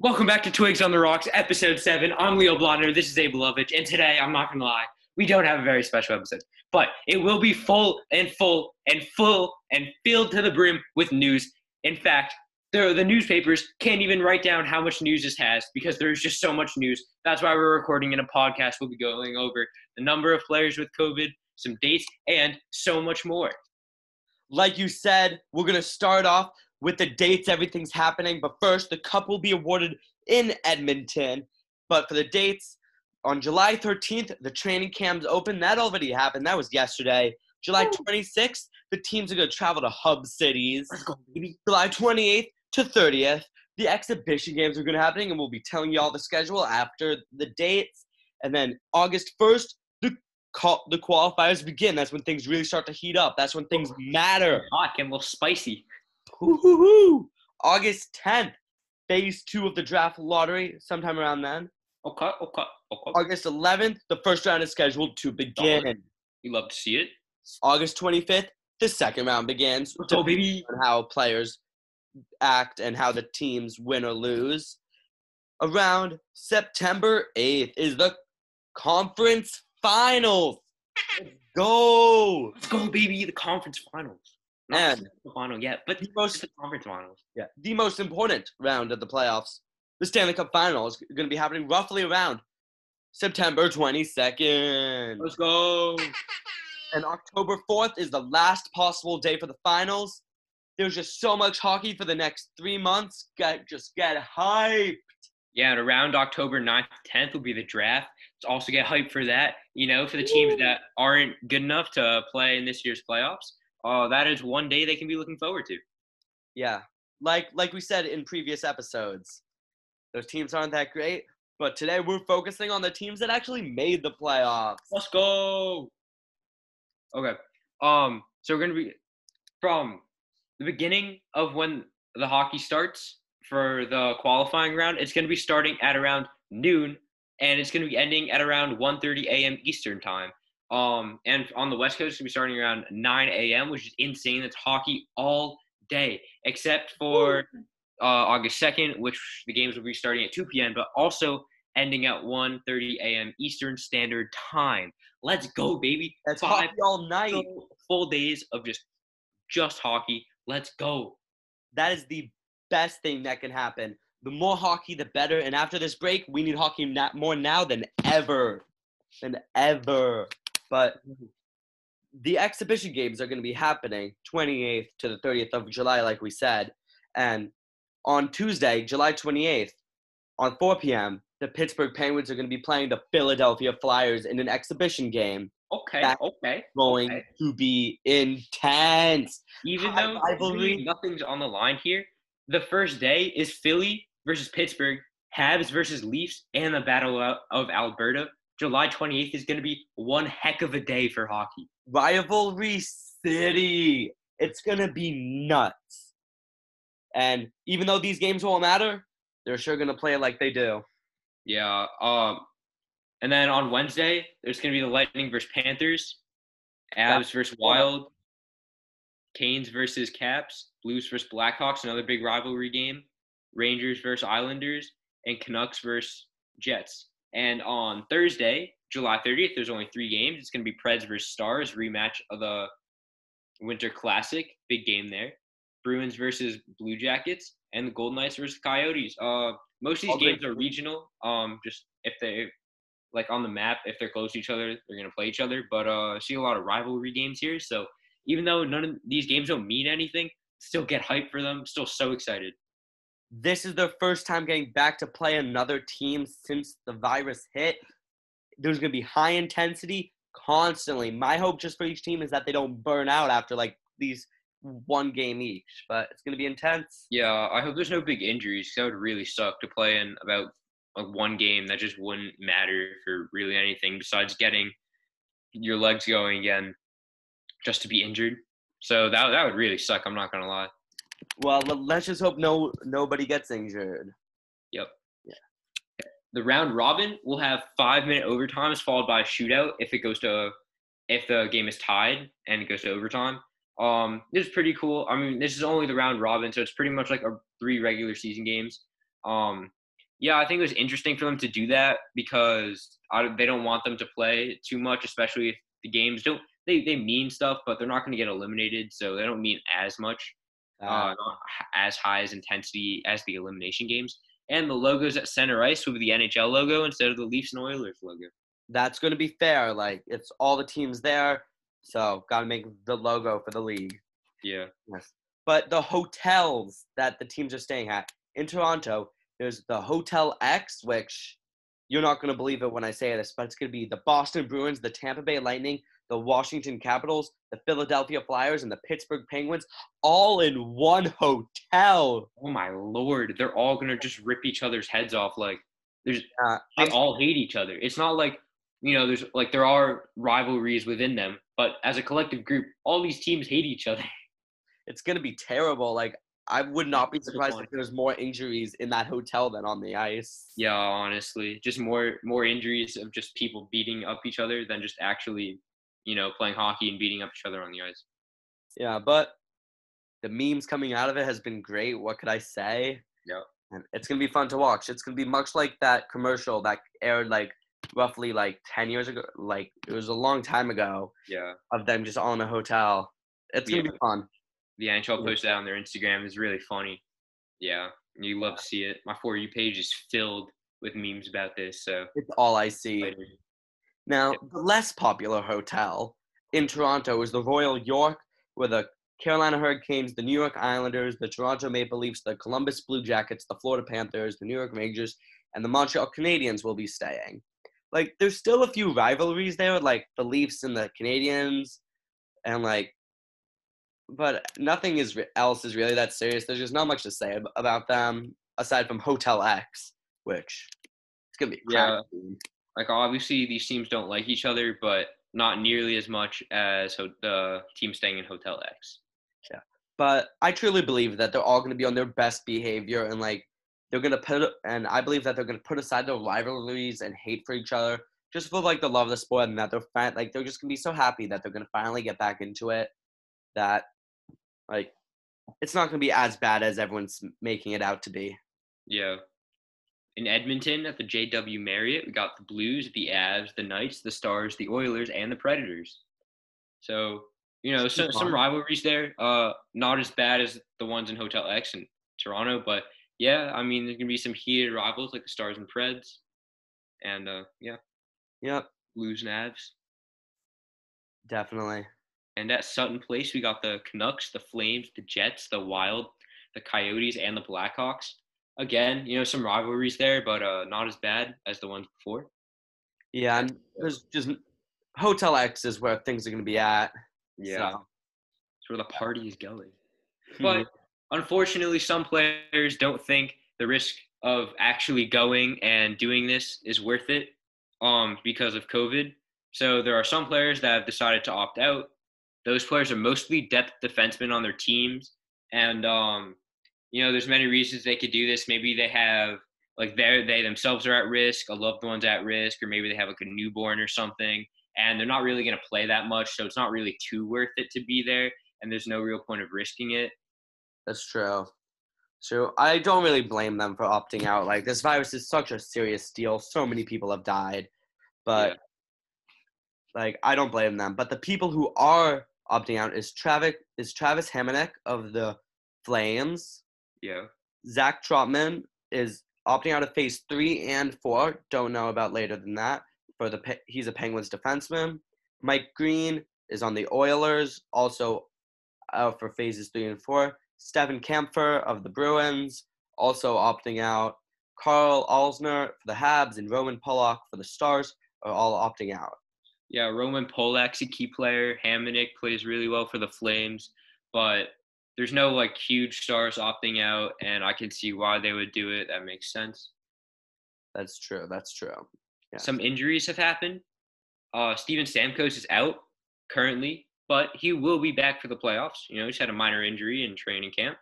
Welcome back to Twigs on the Rocks, episode seven. I'm Leo Blonder. This is Abe Lovich, and today I'm not gonna lie, we don't have a very special episode, but it will be full and full and full and filled to the brim with news. In fact, the the newspapers can't even write down how much news this has because there's just so much news. That's why we're recording in a podcast. We'll be going over the number of players with COVID, some dates, and so much more. Like you said, we're going to start off with the dates, everything's happening. But first, the cup will be awarded in Edmonton. But for the dates, on July 13th, the training camps open. That already happened. That was yesterday. July 26th, the teams are going to travel to hub cities. Let's go, baby. July 28th to 30th, the exhibition games are going to happen, and we'll be telling you all the schedule after the dates. And then August 1st, the call, the qualifiers begin. That's when things really start to heat up. That's when things matter. Hot, and a little spicy. Hoo-hoo-hoo. August 10th, phase two of the draft lottery, sometime around then. Okay, okay, okay. August 11th, the first round is scheduled to begin. You love to see it. August 25th, the second round begins. Oh, Let's baby. on how players act and how the teams win or lose. Around September 8th is the conference finals. Let's go. Let's go, baby. The conference finals. And the final yet, but the most the conference finals. yeah, the most important round of the playoffs, the Stanley Cup final is going to be happening roughly around September 22nd. Let's go. And October 4th is the last possible day for the finals. There's just so much hockey for the next 3 months. Get just get hyped. Yeah, and around October 9th, 10th will be the draft. Let's also get hyped for that. You know, for the teams that aren't good enough to play in this year's playoffs. Uh, that is one day they can be looking forward to. Yeah. Like like we said in previous episodes. Those teams aren't that great, but today we're focusing on the teams that actually made the playoffs. Let's go. Okay. Um. So we're gonna be from the beginning of when the hockey starts for the qualifying round. It's gonna be starting at around noon, and it's gonna be ending at around 1:30 a.m. Eastern time. Um. And on the West Coast, it's gonna be starting around 9 a.m., which is insane. It's hockey all day, except for uh, August 2nd, which the games will be starting at 2 p.m., but also ending at 1:30 a.m. Eastern Standard Time. Let's go, baby! That's Five hockey all night. full- full days of just just hockey. Let's go. That is the best thing that can happen. The more hockey, the better. And after this break, we need hockey na- more now than ever. Than ever. But mm-hmm. the exhibition games are going to be happening 28th to the 30th of July, like we said. And on Tuesday, July 28th, on 4 p.m., the Pittsburgh Penguins are going to be playing the Philadelphia Flyers in an exhibition game Okay, That- okay. going Okay. to be intense. Even High though rivalry. nothing's on the line here, the first day is Philly versus Pittsburgh, Habs versus Leafs, and the Battle of Alberta. July 28th is going to be one heck of a day for hockey. rivalry city. It's gonna be nuts. And even though these games won't matter, they're sure gonna play it like they do. Yeah. Um, and then on Wednesday, there's going to be the Lightning versus Panthers, Avs versus Wild, Canes versus Caps, Blues versus Blackhawks, another big rivalry game, Rangers versus Islanders, and Canucks versus Jets. And on Thursday, July 30th, there's only three games. It's going to be Preds versus Stars, rematch of the Winter Classic, big game there. Bruins versus Blue Jackets, and the Golden Knights versus Coyotes. Uh, most of these All great games are regional. Um, just if they like on the map, if they're close to each other, they're gonna play each other. But uh, I see a lot of rivalry games here. So even though none of these games don't mean anything, still get hyped for them. Still so excited. This is their first time getting back to play another team since the virus hit. There's gonna be high intensity constantly. My hope just for each team is that they don't burn out after like these one game each. But it's gonna be intense. Yeah, I hope there's no big injuries. That would really suck to play in about like one game that just wouldn't matter for really anything besides getting your legs going again, just to be injured. So that that would really suck. I'm not gonna lie. Well, let's just hope no nobody gets injured. Yep. Yeah. The round robin will have five minute overtimes followed by a shootout if it goes to if the game is tied and it goes to overtime. Um, this is pretty cool. I mean, this is only the round robin, so it's pretty much like a three regular season games. Um, Yeah, I think it was interesting for them to do that because I, they don't want them to play too much, especially if the games don't. They they mean stuff, but they're not going to get eliminated, so they don't mean as much, uh, Uh, not as high as intensity as the elimination games. And the logos at center ice will be the NHL logo instead of the Leafs and Oilers logo. that's going to be fair. Like it's all the teams there, so got to make the logo for the league. Yeah. Yes. But the hotels that the teams are staying at in Toronto, there's the Hotel X, which you're not going to believe it when I say this, but it's going to be the Boston Bruins, the Tampa Bay Lightning, the Washington Capitals, the Philadelphia Flyers, and the Pittsburgh Penguins, all in one hotel. Oh my lord, they're all gonna just rip each other's heads off. Like there's Uh, they I'm- all hate each other. It's not like you know, there's like there are rivalries within them, but as a collective group, all these teams hate each other. it's going to be terrible. Like I would not be surprised if there's more injuries in that hotel than on the ice. Yeah, honestly, just more more injuries of just people beating up each other than just actually, you know, playing hockey and beating up each other on the ice. Yeah, but the memes coming out of it has been great. What could I say? Yeah. And it's gonna be fun to watch. It's gonna be much like that commercial that aired like roughly like ten years ago. Like it was a long time ago Yeah, of them just all in a hotel. It's gonna be fun. the NHL posted that on their Instagram. It's really funny. Yeah, you love to see it. My for you page is filled with memes about this. So It's all I see. excited. Now, the less popular hotel in Toronto is the Royal York, where the Carolina Hurricanes, the New York Islanders, the Toronto Maple Leafs, the Columbus Blue Jackets, the Florida Panthers, the New York Rangers, and the Montreal Canadiens will be staying. Like, there's still a few rivalries there, like the Leafs and the Canadiens, and like, but nothing is else is really that serious. There's just not much to say ab- about them aside from Hotel X, which it's gonna be Yeah. team. Like obviously these teams don't like each other, but not nearly as much as ho- the team staying in Hotel X. Yeah, but I truly believe that they're all going to be on their best behavior and like they're going to put and I believe that they're going to put aside their rivalries and hate for each other just for like the love of the sport and that they're fin- like they're just going to be so happy that they're going to finally get back into it that like it's not going to be as bad as everyone's making it out to be. Yeah. In Edmonton at the JW Marriott, we got the Blues, the Avs, the Knights, the Stars, the Oilers, and the Predators. So, you know, some, some rivalries there. Uh, not as bad as the ones in Hotel X in Toronto, but yeah, I mean, there's gonna be some heated rivals like the Stars and Preds, and uh, yeah, Yep, Blues and Avs. definitely. And at Sutton Place, we got the Canucks, the Flames, the Jets, the Wild, the Coyotes, and the Blackhawks. Again, you know, some rivalries there, but uh, not as bad as the ones before. Yeah, and there's just Hotel X is where things are going to be at. Yeah, so. it's where the party is going. But unfortunately, some players don't think the risk of actually going and doing this is worth it um, because of COVID. So there are some players that have decided to opt out. Those players are mostly depth defensemen on their teams, and um, you know, there's many reasons they could do this. Maybe they have like they they themselves are at risk, a loved one's at risk, or maybe they have like a newborn or something, and they're not really going to play that much, so it's not really too worth it to be there, and there's no real point of risking it. That's true. So I don't really blame them for opting out. Like this virus is such a serious deal. So many people have died, but Yeah. like I don't blame them. But the people who are opting out is Travis is Travis Hamonic of the Flames. Yeah. Zach Trotman is opting out of phase three and four. Don't know about later than that. For the he's a Penguins defenseman. Mike Green is on the Oilers, also out for phases three and four. Steven Kampfer of the Bruins, also opting out. Karl Alzner for the Habs and Roman Polak for the Stars are all opting out. Yeah, Roman Polak's a key player. Hamonic plays really well for the Flames, but there's no like huge stars opting out, and I can see why they would do it. That makes sense. That's true. That's true. Yeah. Some injuries have happened. Uh, Steven Stamkos is out currently, but he will be back for the playoffs. You know, he's had a minor injury in training camp.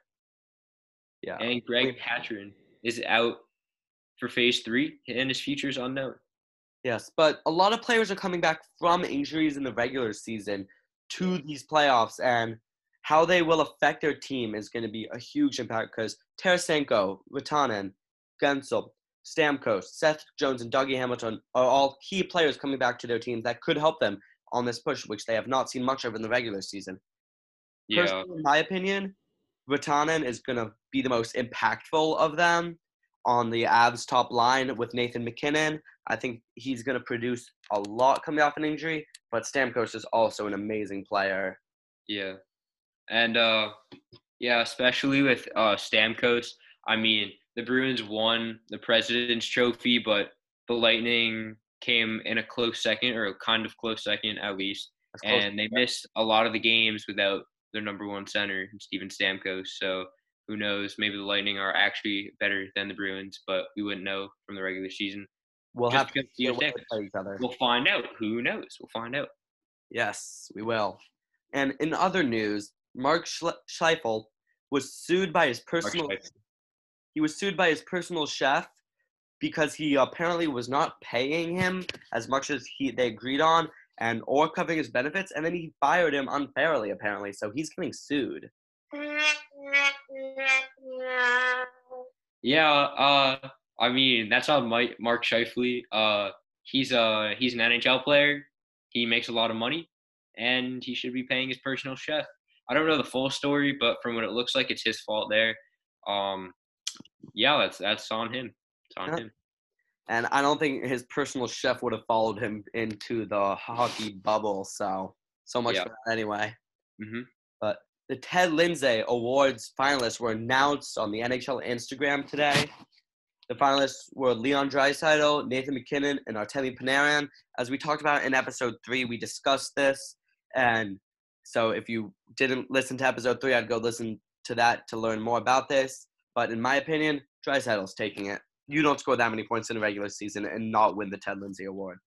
Yeah. And Greg. Pateryn is out for phase three, and his future is unknown. Yes, but a lot of players are coming back from injuries in the regular season to these playoffs, and how they will affect their team is going to be a huge impact because Tarasenko, Rantanen, Guentzel, Stamkos, Seth Jones, and Dougie Hamilton are all key players coming back to their teams that could help them on this push, which they have not seen much of in the regular season. Yeah. Personally, in my opinion, Rantanen is going to be the most impactful of them on the Avs top line with Nathan MacKinnon. I think he's going to produce a lot coming off an injury, but Stamkos is also an amazing player. Yeah. And uh yeah, especially with uh Stamkos. I mean, the Bruins won the President's Trophy, but the Lightning came in a close second or a kind of close second at least. And they missed a lot of the games without their number one center, Steven Stamkos. So who knows? Maybe the Lightning are actually better than the Bruins, but we wouldn't know from the regular season. we'll just have to see Steven when play each other. We'll find out. Who knows? We'll find out. Yes, we will. And in other news, Mark Schle- Schleifel was sued by his personal he was sued by his personal chef because he apparently was not paying him as much as he they agreed on and or covering his benefits and then he fired him unfairly apparently so he's getting sued Yeah, uh, I mean that's on Mike Mark Scheifele. Uh, he's a he's an NHL player. He makes a lot of money, and he should be paying his personal chef. I don't know the full story, but from what it looks like, it's his fault there. Um, yeah, that's that's on him. It's on Yeah. him. and i don't think his personal chef would have followed him into the hockey bubble so so much Yeah. for that anyway hmm But the Ted Lindsay Awards finalists were announced on the NHL Instagram today. The finalists were Leon Draisaitl, Nathan MacKinnon, and Artemi Panarin. As we talked about in episode three, we discussed this, and so if you didn't listen to episode three, I'd go listen to that to learn more about this. But in my opinion, Draisaitl's taking it. You don't score that many points in a regular season and not win the Ted Lindsay Award.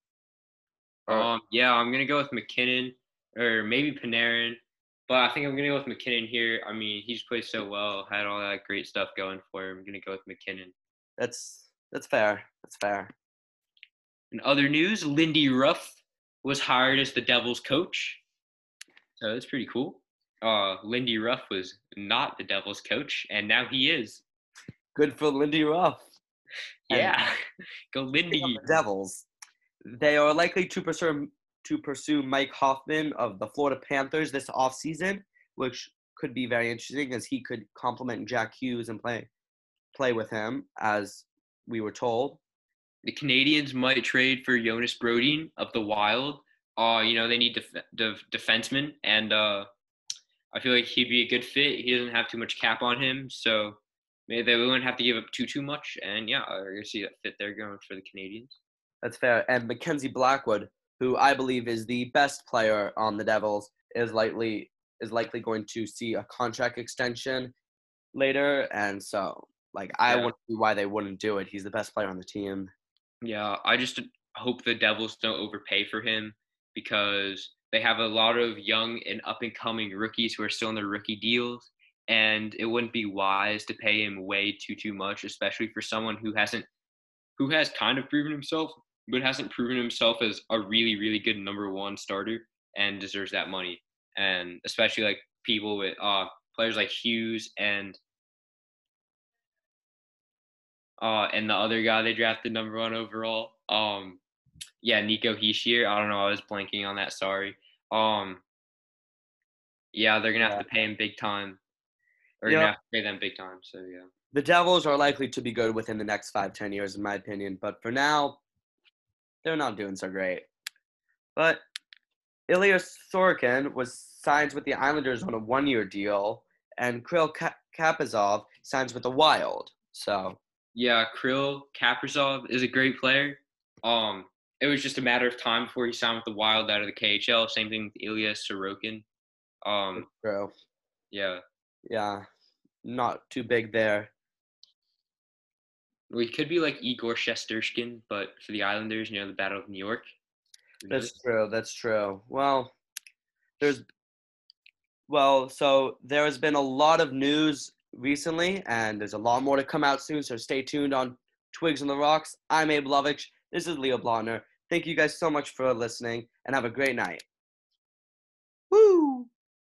Um, yeah, I'm gonna go with MacKinnon or maybe Panarin, but I think I'm gonna go with MacKinnon here. I mean, he's played so well, had all that great stuff going for him. I'm gonna go with MacKinnon. That's that's fair. That's fair. In other news, Lindy Ruff was hired as the Devils coach. So that's pretty cool. Uh, Lindy Ruff was not the Devils coach, and now he is. Good for Lindy Ruff. Yeah, go Lindy. the Devils, they are likely to pursue to pursue Mike Hoffman of the Florida Panthers this offseason, which could be very interesting as he could complement Jack Hughes and play play with him, as we were told. The Canadiens might trade for Jonas Brodin of the Wild. Uh, you know they need def- def- defensemen, and uh, I feel like he'd be a good fit. He doesn't have too much cap on him, so maybe they wouldn't have to give up too too much. And yeah, I see that fit there going for the Canadiens. That's fair. And Mackenzie Blackwood, who I believe is the best player on the Devils, is likely is likely going to see a contract extension later. And so, like, I Yeah. wouldn't see why they wouldn't do it. He's the best player on the team. Yeah, I just hope the Devils don't overpay for him because they have a lot of young and up and coming rookies who are still in their rookie deals, and it wouldn't be wise to pay him way too too much, especially for someone who hasn't who has kind of proven himself, but hasn't proven himself as a really really good number one starter and deserves that money. And especially like people with uh players like Hughes and uh, and the other guy they drafted number one overall. Um, yeah, Nico Hischier. I don't know. I was blanking on that. Sorry. Um, yeah, they're gonna have to pay him big time. Or Yeah. gonna have to pay them big time. So yeah. the Devils are likely to be good within the next five, ten years, in my opinion. But for now, they're not doing so great. But Ilya Sorokin was signed with the Islanders on a one-year deal, and Kirill Ka- Kaprizov signs with the Wild. So Yeah, Kirill Kaprizov is a great player. Um, it was just a matter of time before he signed with the Wild out of the KHL. Same thing with Ilya Sorokin. Um, true. yeah, Yeah, not too big there. we could be like Igor Shesterkin, but for the Islanders, you know, the Battle of New York. That's true. That's true. Well, there's well, so there has been a lot of news recently, and there's a lot more to come out soon. So stay tuned on Twigs on the Rocks. I'm Abe Lovich. This is Leo Blotner. Thank you guys so much for listening, and have a great night.